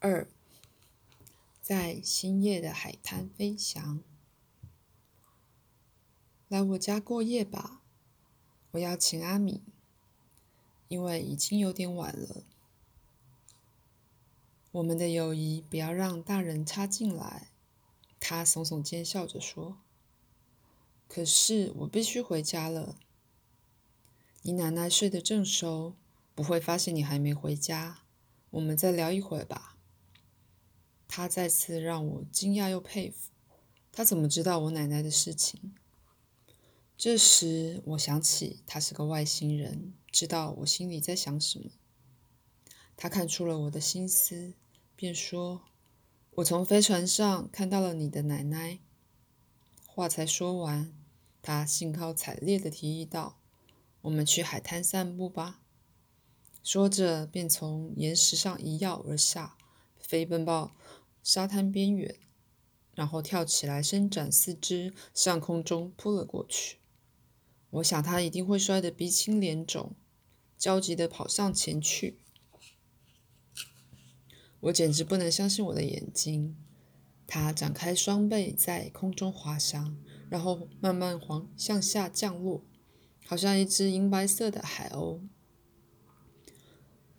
二，在星夜的海滩飞翔。来我家过夜吧，我邀请阿米，因为已经有点晚了。我们的友谊不要让大人插进来。他耸耸肩，笑着说：“可是我必须回家了。你奶奶睡得正熟，不会发现你还没回家。我们再聊一会儿吧。”他再次让我惊讶又佩服，他怎么知道我奶奶的事情？这时我想起他是个外星人，知道我心里在想什么。他看出了我的心思，便说：“我从飞船上看到了你的奶奶。”话才说完，他兴高采烈地提议道：“我们去海滩散步吧。”说着，便从岩石上一跃而下，飞奔到。沙滩边缘，然后跳起来，伸展四肢，向空中扑了过去。我想他一定会摔得鼻青脸肿，焦急地跑上前去。我简直不能相信我的眼睛。他展开双臂，在空中滑翔，然后慢慢往向下降落，好像一只银白色的海鸥。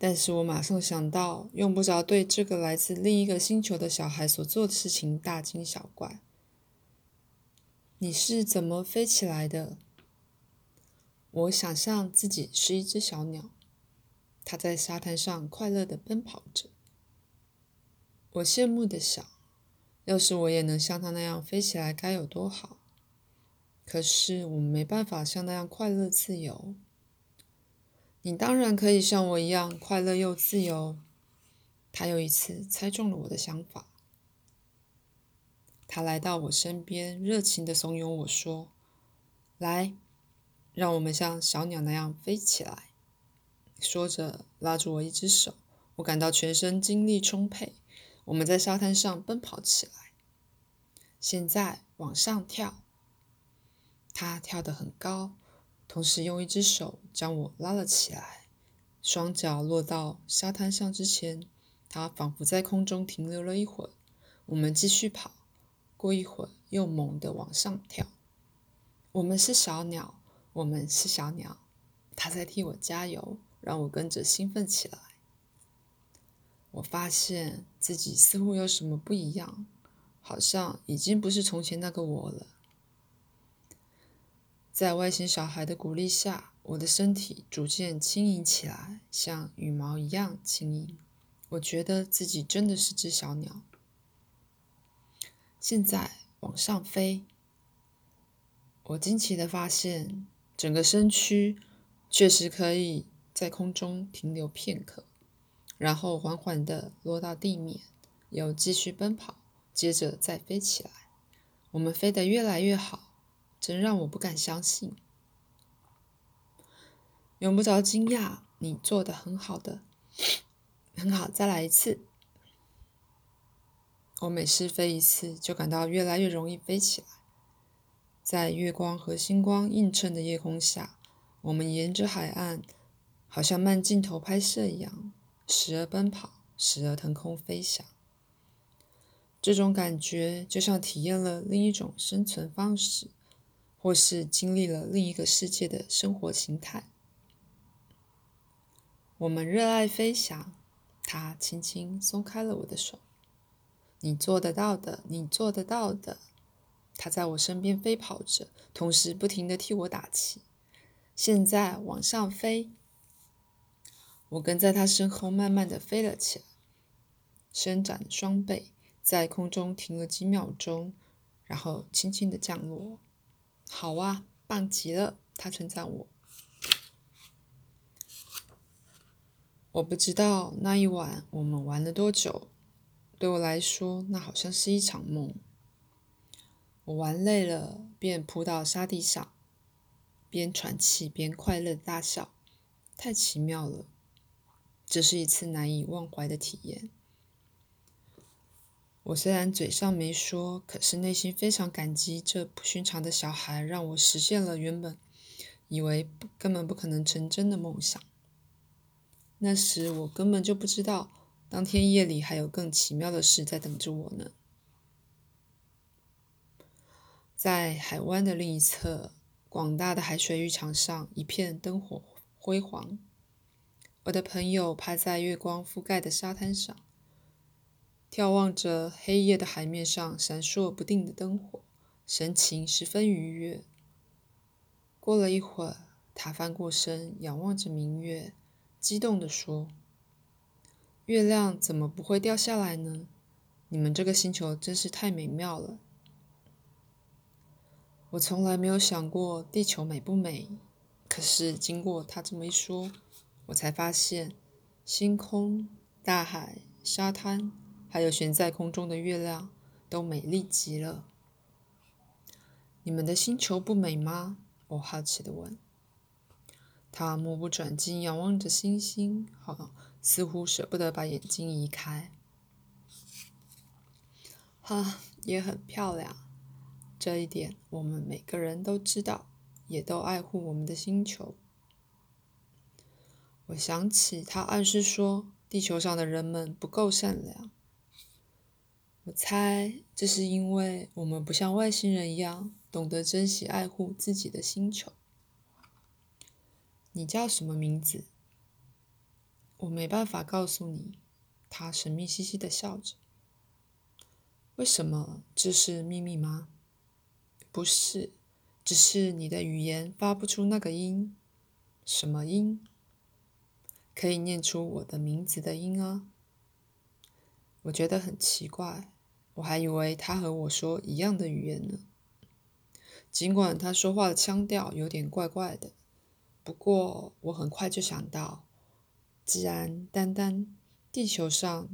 但是我马上想到，用不着对这个来自另一个星球的小孩所做的事情大惊小怪。你是怎么飞起来的？我想象自己是一只小鸟，它在沙滩上快乐地奔跑着。我羡慕地想，要是我也能像它那样飞起来，该有多好！可是我们没办法像那样快乐自由。你当然可以像我一样快乐又自由。他又一次猜中了我的想法。他来到我身边，热情地怂恿我说：“来，让我们像小鸟那样飞起来。”说着，拉住我一只手。我感到全身精力充沛。我们在沙滩上奔跑起来。现在往上跳。他跳得很高。同时用一只手将我拉了起来，双脚落到沙滩上之前，他仿佛在空中停留了一会儿。我们继续跑，过一会儿又猛地往上跳。我们是小鸟，我们是小鸟。他在替我加油，让我跟着兴奋起来。我发现自己似乎有什么不一样，好像已经不是从前那个我了。在外星小孩的鼓励下，我的身体逐渐轻盈起来，像羽毛一样轻盈。我觉得自己真的是只小鸟。现在往上飞，我惊奇的发现，整个身躯确实可以在空中停留片刻，然后缓缓的落到地面，又继续奔跑，接着再飞起来。我们飞得越来越好。真让我不敢相信。用不着惊讶，你做的很好的，很好，再来一次。我每试飞一次，就感到越来越容易飞起来。在月光和星光映衬的夜空下，我们沿着海岸，好像慢镜头拍摄一样，时而奔跑，时而腾空飞翔。这种感觉就像体验了另一种生存方式。或是经历了另一个世界的生活形态。我们热爱飞翔，他轻轻松开了我的手。你做得到的，你做得到的。他在我身边飞跑着，同时不停地替我打气。现在往上飞。我跟在他身后，慢慢地飞了起来，伸展双臂，在空中停了几秒钟，然后轻轻地降落。好啊，棒极了！他称赞我。我不知道那一晚我们玩了多久，对我来说，那好像是一场梦。我玩累了，便扑到沙地上，边喘气边快乐大笑，太奇妙了！这是一次难以忘怀的体验。我虽然嘴上没说，可是内心非常感激这不寻常的小孩，让我实现了原本以为根本不可能成真的梦想。那时我根本就不知道当天夜里还有更奇妙的事在等着我呢。在海湾的另一侧，广大的海水浴场上一片灯火辉煌。我的朋友趴在月光覆盖的沙滩上，眺望着黑夜的海面上闪烁不定的灯火，神情十分愉悦。过了一会儿，他翻过身，仰望着明月，激动地说：“月亮怎么不会掉下来呢？你们这个星球真是太美妙了。”我从来没有想过地球美不美，可是经过他这么一说，我才发现星空、大海、沙滩，还有悬在空中的月亮，都美丽极了。你们的星球不美吗？我好奇地问。他目不转睛仰望着星星，好，似乎舍不得把眼睛移开。哈，也很漂亮。这一点我们每个人都知道，也都爱护我们的星球。我想起他暗示说，地球上的人们不够善良。我猜这是因为我们不像外星人一样懂得珍惜爱护自己的星球。你叫什么名字？我没办法告诉你。他神秘兮兮的笑着。为什么这是秘密吗？不是，只是你的语言发不出那个音。什么音？可以念出我的名字的音啊！我觉得很奇怪，我还以为他和我说一样的语言呢。尽管他说话的腔调有点怪怪的，不过我很快就想到，既然单单地球上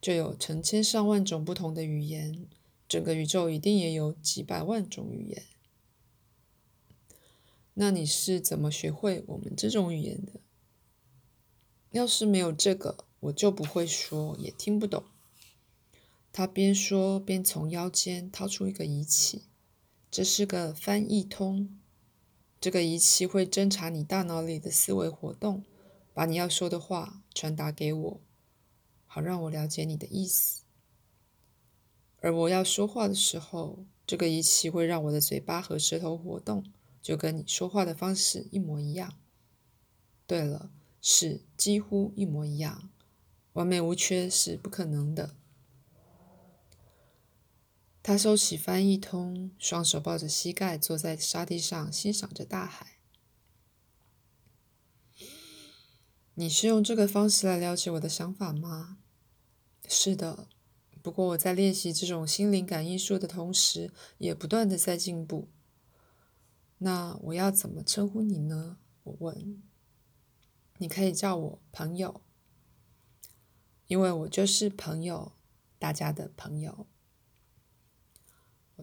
就有成千上万种不同的语言。整个宇宙一定也有几百万种语言。那你是怎么学会我们这种语言的？要是没有这个，我就不会说，也听不懂。他边说边从腰间掏出一个仪器，这是个翻译通。这个仪器会侦查你大脑里的思维活动，把你要说的话传达给我，好让我了解你的意思。而我要说话的时候，这个仪器会让我的嘴巴和舌头活动，就跟你说话的方式一模一样。对了，是几乎一模一样，完美无缺是不可能的。他收起翻译通，双手抱着膝盖，坐在沙地上欣赏着大海。你是用这个方式来了解我的想法吗？是的。不过我在练习这种心灵感应术的同时，也不断的在进步。那我要怎么称呼你呢？我问。你可以叫我朋友，因为我就是朋友，大家的朋友。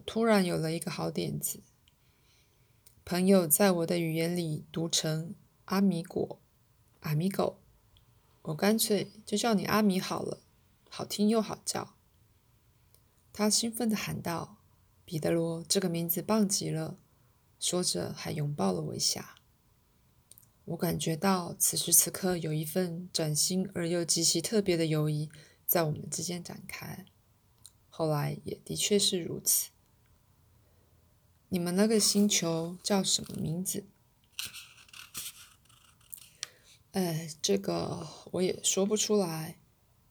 突然有了一个好点子。朋友在我的语言里读成阿米果，阿米狗。我干脆就叫你阿米好了，好听又好叫。他兴奋地喊道：“彼得罗，这个名字棒极了！”说着，还拥抱了我一下。我感觉到此时此刻有一份崭新而又极其特别的友谊在我们之间展开。后来也的确是如此。你们那个星球叫什么名字？哎，这个我也说不出来，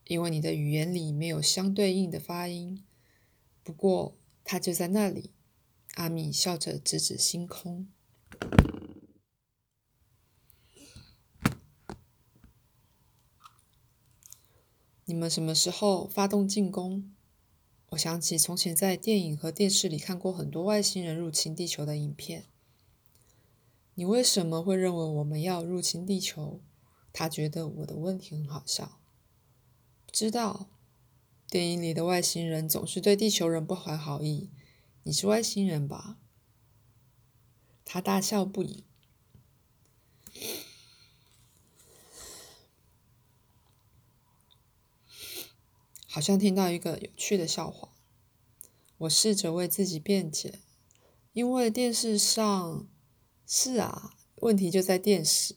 因为你的语言里没有相对应的发音。不过，他就在那里。阿米笑着指指星空。你们什么时候发动进攻？我想起从前在电影和电视里看过很多外星人入侵地球的影片。你为什么会认为我们要入侵地球？他觉得我的问题很好笑。知道。电影里的外星人总是对地球人不怀好意。你是外星人吧？他大笑不已，好像听到一个有趣的笑话。我试着为自己辩解，因为电视上……是啊，问题就在电视。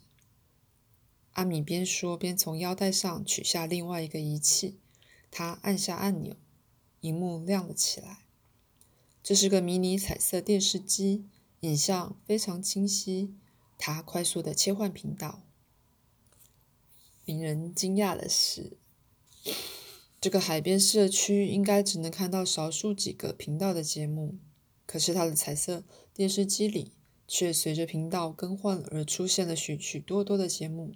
阿米边说边从腰带上取下另外一个仪器，他按下按钮，荧幕亮了起来。这是个迷你彩色电视机，影像非常清晰。他快速的切换频道。令人惊讶的是，这个海边社区应该只能看到少数几个频道的节目，可是它的彩色电视机里却随着频道更换而出现了许许多多的节目。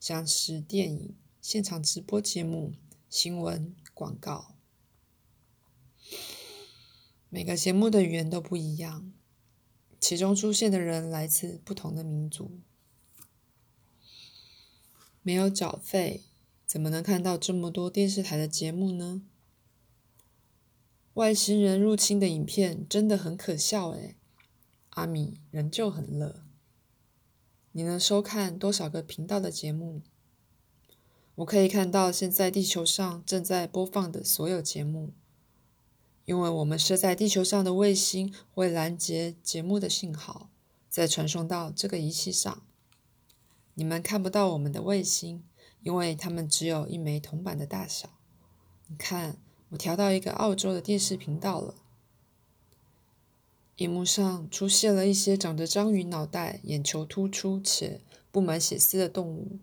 像是电影、现场直播节目、新闻、广告，每个节目的语言都不一样，其中出现的人来自不同的民族。没有缴费，怎么能看到这么多电视台的节目呢？外星人入侵的影片真的很可笑诶。阿米仍旧很乐。你能收看多少个频道的节目？我可以看到现在地球上正在播放的所有节目，因为我们设在地球上的卫星会拦截节目的信号，再传送到这个仪器上。你们看不到我们的卫星，因为它们只有一枚铜板的大小。你看，我调到一个澳洲的电视频道了。荧幕上出现了一些长着章鱼脑袋、眼球突出且布满血丝的动物，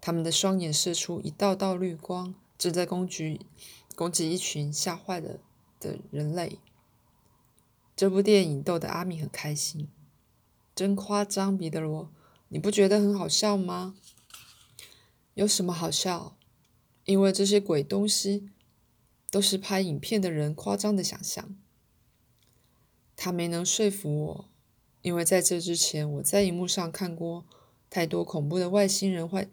它们的双眼射出一道道绿光，正在攻击攻击一群吓坏了的人类。这部电影逗得阿米很开心。真夸张，彼得罗，你不觉得很好笑吗？有什么好笑？因为这些鬼东西都是拍影片的人夸张的想象。他没能说服我，因为在这之前，我在荧幕上看过太多恐怖的外星人坏、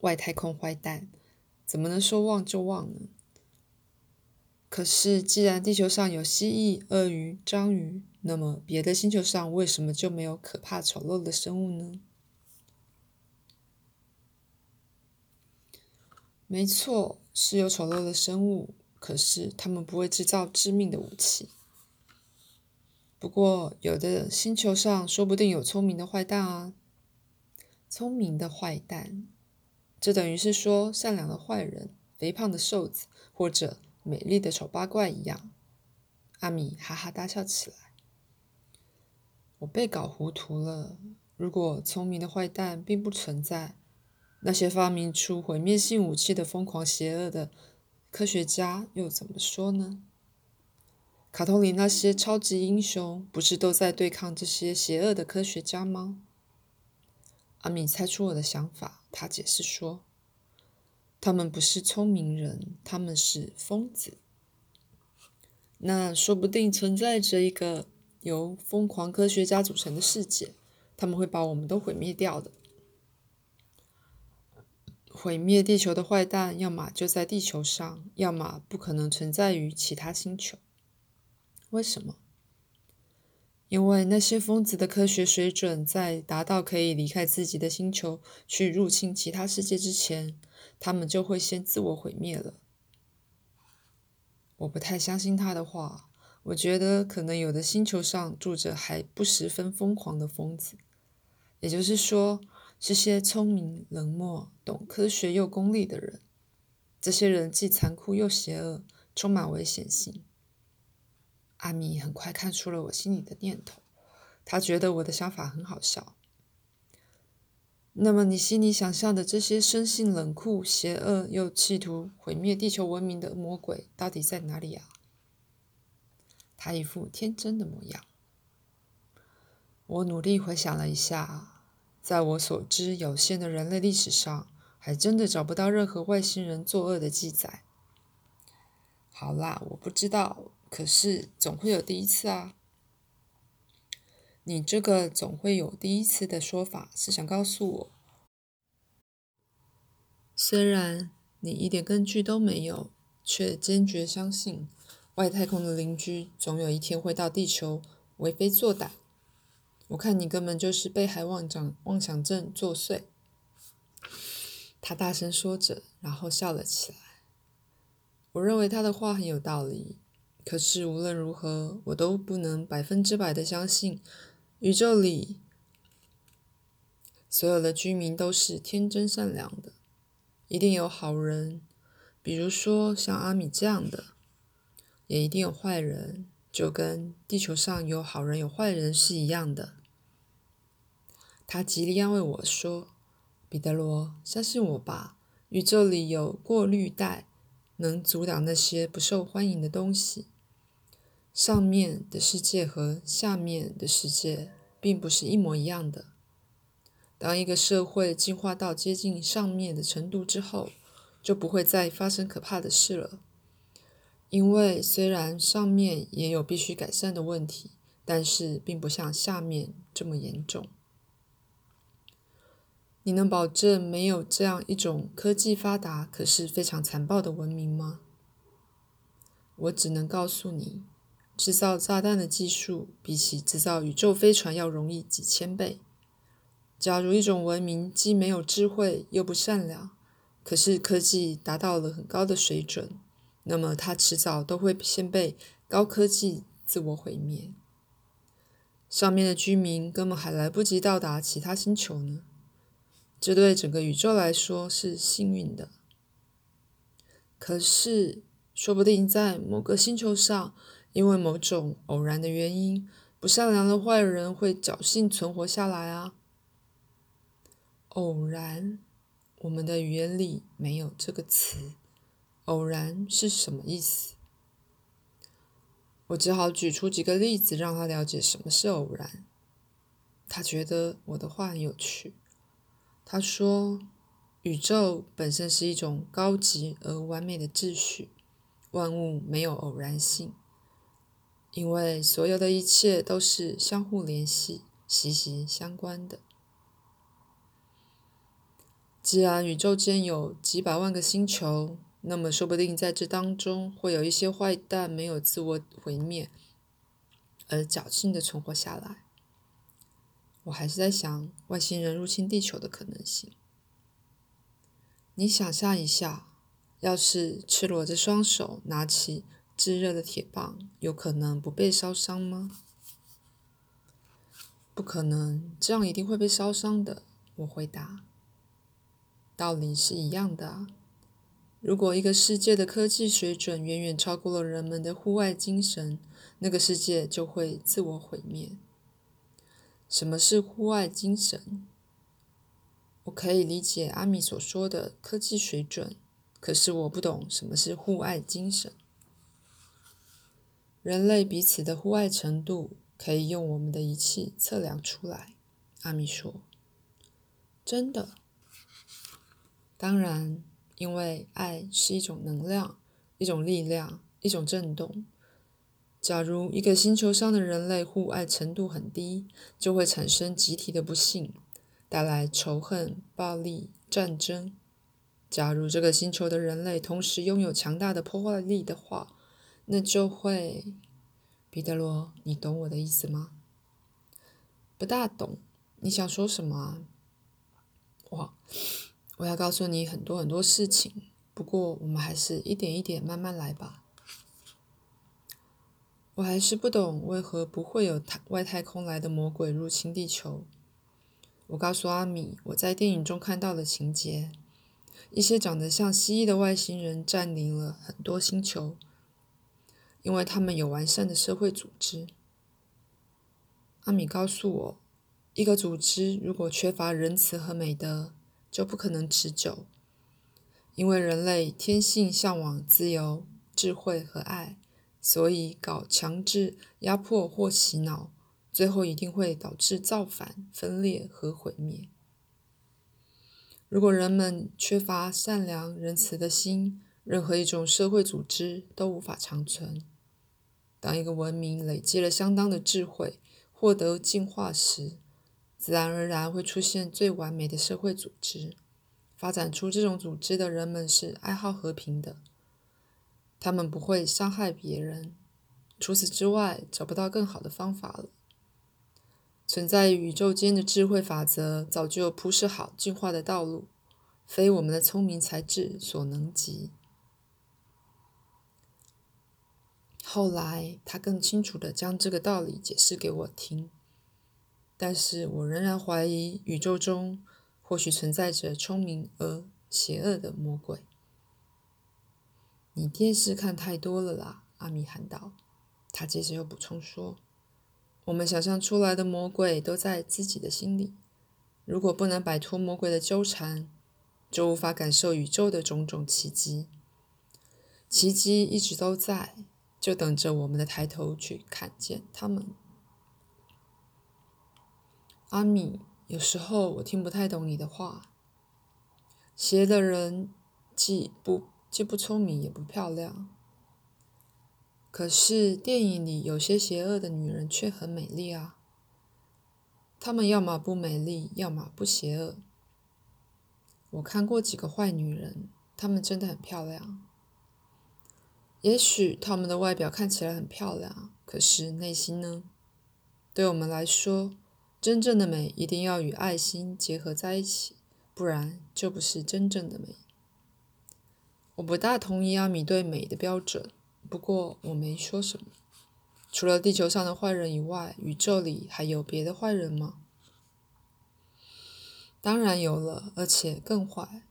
外太空坏蛋，怎么能说忘就忘呢？可是，既然地球上有蜥蜴、鳄鱼、章鱼，那么别的星球上为什么就没有可怕丑陋的生物呢？没错，是有丑陋的生物，可是他们不会制造致命的武器。不过，有的星球上说不定有聪明的坏蛋啊！聪明的坏蛋，这等于是说善良的坏人、肥胖的瘦子或者美丽的丑八怪一样。阿米哈哈大笑起来。我被搞糊涂了。如果聪明的坏蛋并不存在，那些发明出毁灭性武器的疯狂邪恶的科学家又怎么说呢？卡通里那些超级英雄不是都在对抗这些邪恶的科学家吗？阿米猜出我的想法，他解释说：“他们不是聪明人，他们是疯子。那说不定存在着一个由疯狂科学家组成的世界，他们会把我们都毁灭掉的。毁灭地球的坏蛋，要么就在地球上，要么不可能存在于其他星球。”为什么？因为那些疯子的科学水准在达到可以离开自己的星球去入侵其他世界之前，他们就会先自我毁灭了。我不太相信他的话。我觉得可能有的星球上住着还不十分疯狂的疯子，也就是说，这些聪明、冷漠、懂科学又功利的人。这些人既残酷又邪恶，充满危险性。阿米很快看出了我心里的念头，他觉得我的想法很好笑。那么，你心里想象的这些生性冷酷、邪恶又企图毁灭地球文明的魔鬼，到底在哪里啊？他一副天真的模样。我努力回想了一下，在我所知有限的人类历史上，还真的找不到任何外星人作恶的记载。好啦，我不知道。可是总会有第一次啊！你这个“总会有第一次”的说法是想告诉我，虽然你一点根据都没有，却坚决相信外太空的邻居总有一天会到地球为非作歹。我看你根本就是被害妄想妄想症作祟。他大声说着，然后笑了起来。我认为他的话很有道理。可是无论如何，我都不能百分之百的相信宇宙里所有的居民都是天真善良的，一定有好人，比如说像阿米这样的，也一定有坏人，就跟地球上有好人有坏人是一样的。他极力安慰我说：“彼得罗，相信我吧，宇宙里有过滤带，能阻挡那些不受欢迎的东西。上面的世界和下面的世界并不是一模一样的。当一个社会进化到接近上面的程度之后，就不会再发生可怕的事了。因为虽然上面也有必须改善的问题，但是并不像下面这么严重。”你能保证没有这样一种科技发达可是非常残暴的文明吗？我只能告诉你，制造炸弹的技术比起制造宇宙飞船要容易几千倍。假如一种文明既没有智慧又不善良，可是科技达到了很高的水准，那么它迟早都会先被高科技自我毁灭。上面的居民根本还来不及到达其他星球呢。这对整个宇宙来说是幸运的，可是说不定在某个星球上，因为某种偶然的原因，不善良的坏人会侥幸存活下来啊！偶然，我们的语言里没有这个词。偶然是什么意思？我只好举出几个例子，让他了解什么是偶然。他觉得我的话很有趣。他说：“宇宙本身是一种高级而完美的秩序，万物没有偶然性，因为所有的一切都是相互联系、息息相关的。既然宇宙间有几百万个星球，那么说不定在这当中会有一些坏蛋没有自我毁灭，而侥幸的存活下来。”我还是在想外星人入侵地球的可能性。你想象一下，要是赤裸着双手拿起炙热的铁棒，有可能不被烧伤吗？不可能，这样一定会被烧伤的。我回答。道理是一样的。如果一个世界的科技水准远远超过了人们的户外精神，那个世界就会自我毁灭。什么是户外精神？我可以理解阿米所说的科技水准，可是我不懂什么是户外精神。人类彼此的户外程度可以用我们的仪器测量出来。阿米说：“真的？当然，因为爱是一种能量，一种力量，一种震动。”假如一个星球上的人类互爱程度很低，就会产生集体的不幸，带来仇恨、暴力、战争。假如这个星球的人类同时拥有强大的破坏力的话，那就会……彼得罗，你懂我的意思吗？不大懂，你想说什么啊？我我要告诉你很多很多事情，不过我们还是一点一点慢慢来吧。我还是不懂为何不会有太外太空来的魔鬼入侵地球。我告诉阿米，我在电影中看到的情节：一些长得像蜥蜴的外星人占领了很多星球，因为他们有完善的社会组织。阿米告诉我，一个组织如果缺乏仁慈和美德，就不可能持久，因为人类天性向往自由、智慧和爱。所以，搞强制、压迫或洗脑，最后一定会导致造反、分裂和毁灭。如果人们缺乏善良、仁慈的心，任何一种社会组织都无法长存。当一个文明累积了相当的智慧，获得进化时，自然而然会出现最完美的社会组织。发展出这种组织的人们是爱好和平的。他们不会伤害别人，除此之外找不到更好的方法了。存在宇宙间的智慧法则早就铺设好进化的道路，非我们的聪明才智所能及。后来，他更清楚地将这个道理解释给我听，但是我仍然怀疑宇宙中或许存在着聪明而邪恶的魔鬼。你电视看太多了啦！阿米喊道。他接着又补充说：“我们想象出来的魔鬼都在自己的心里。如果不能摆脱魔鬼的纠缠，就无法感受宇宙的种种奇迹。奇迹一直都在，就等着我们的抬头去看见他们。”阿米，有时候我听不太懂你的话。邪的人既不既不聪明也不漂亮，可是电影里有些邪恶的女人却很美丽啊。她们要么不美丽，要么不邪恶。我看过几个坏女人，她们真的很漂亮。也许她们的外表看起来很漂亮，可是内心呢？对我们来说。真正的美一定要与爱心结合在一起，不然就不是真正的美。我不大同意阿米对美的标准，不过我没说什么。除了地球上的坏人以外，宇宙里还有别的坏人吗？当然有了，而且更坏。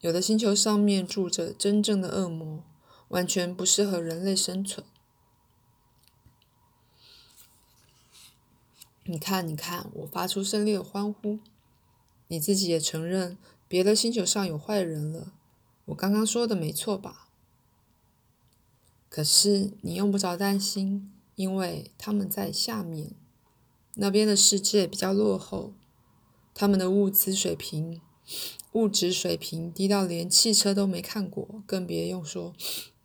有的星球上面住着真正的恶魔，完全不适合人类生存。你看，你看，我发出胜利的欢呼。你自己也承认别的星球上有坏人了。我刚刚说的没错吧？可是你用不着担心，因为他们在下面，那边的世界比较落后，他们的物资水平、物质水平低到连汽车都没看过，更别用说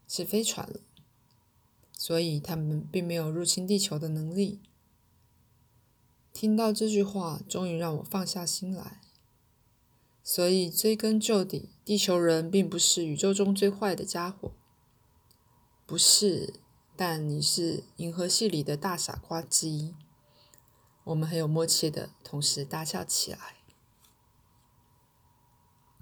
是飞船了。所以他们并没有入侵地球的能力。听到这句话，终于让我放下心来。所以追根究底，地球人并不是宇宙中最坏的家伙，不是。但你是银河系里的大傻瓜之一。我们很有默契的同时大笑起来。